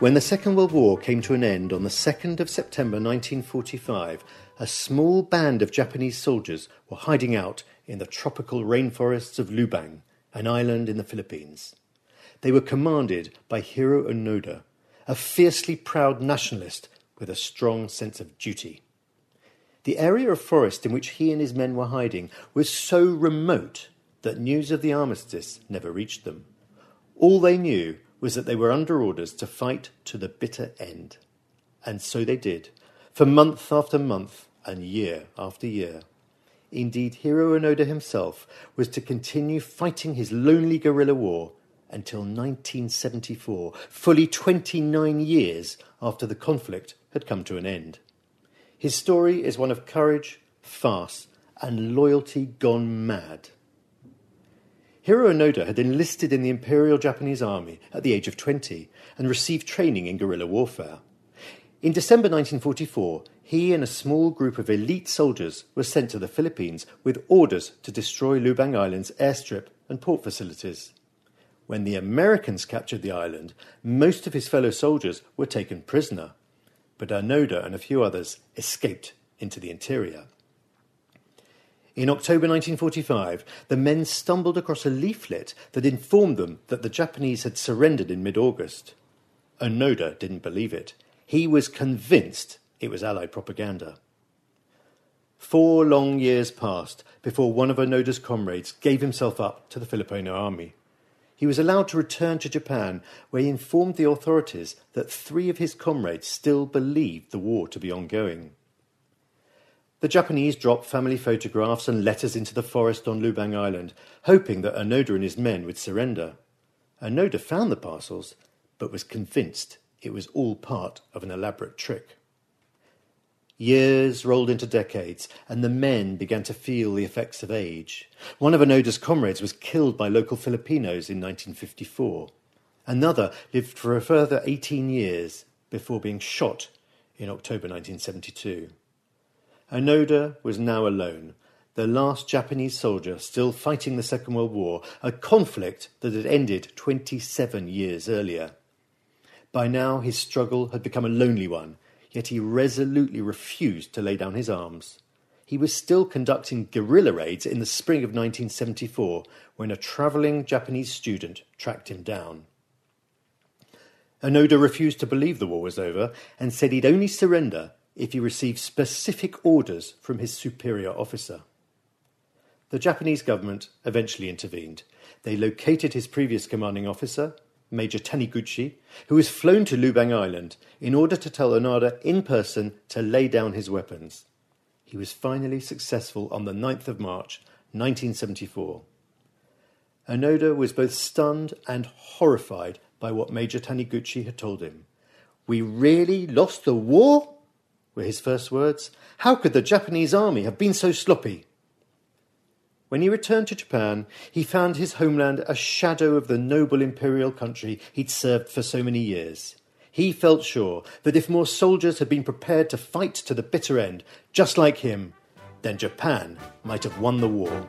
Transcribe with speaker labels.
Speaker 1: When the Second World War came to an end on the 2nd of September 1945, a small band of Japanese soldiers were hiding out in the tropical rainforests of Lubang, an island in the Philippines. They were commanded by Hiroo Onoda, a fiercely proud nationalist with a strong sense of duty. The area of forest in which he and his men were hiding was so remote that news of the armistice never reached them. All they knew was that they were under orders to fight to the bitter end. And so they did, for month after month and year after year. Indeed, Hiroo Onoda himself was to continue fighting his lonely guerrilla war until 1974, fully 29 years after the conflict had come to an end. His story is one of courage, farce, and loyalty gone mad. Hiroo Onoda had enlisted in the Imperial Japanese Army at the age of 20 and received training in guerrilla warfare. In December 1944, he and a small group of elite soldiers were sent to the Philippines with orders to destroy Lubang Island's airstrip and port facilities. When the Americans captured the island, most of his fellow soldiers were taken prisoner, but Onoda and a few others escaped into the interior. In October 1945, the men stumbled across a leaflet that informed them that the Japanese had surrendered in mid August. Onoda didn't believe it. He was convinced it was Allied propaganda. Four long years passed before one of Onoda's comrades gave himself up to the Filipino army. He was allowed to return to Japan, where he informed the authorities that three of his comrades still believed the war to be ongoing. The Japanese dropped family photographs and letters into the forest on Lubang Island, hoping that Onoda and his men would surrender. Onoda found the parcels, but was convinced it was all part of an elaborate trick. Years rolled into decades, and the men began to feel the effects of age. One of Onoda's comrades was killed by local Filipinos in 1954. Another lived for a further 18 years before being shot in October 1972. Onoda was now alone, the last Japanese soldier still fighting the Second World War, a conflict that had ended 27 years earlier. By now, his struggle had become a lonely one, yet he resolutely refused to lay down his arms. He was still conducting guerrilla raids in the spring of 1974 when a travelling Japanese student tracked him down. Onoda refused to believe the war was over and said he'd only surrender if he received specific orders from his superior officer. The Japanese government eventually intervened. They located his previous commanding officer, Major Taniguchi, who was flown to Lubang Island in order to tell Onoda in person to lay down his weapons. He was finally successful on the 9th of March, 1974. Onoda was both stunned and horrified by what Major Taniguchi had told him. We really lost the war? Were his first words. How could the Japanese army have been so sloppy? When he returned to Japan, he found his homeland a shadow of the noble imperial country he'd served for so many years. He felt sure that if more soldiers had been prepared to fight to the bitter end, just like him, then Japan might have won the war.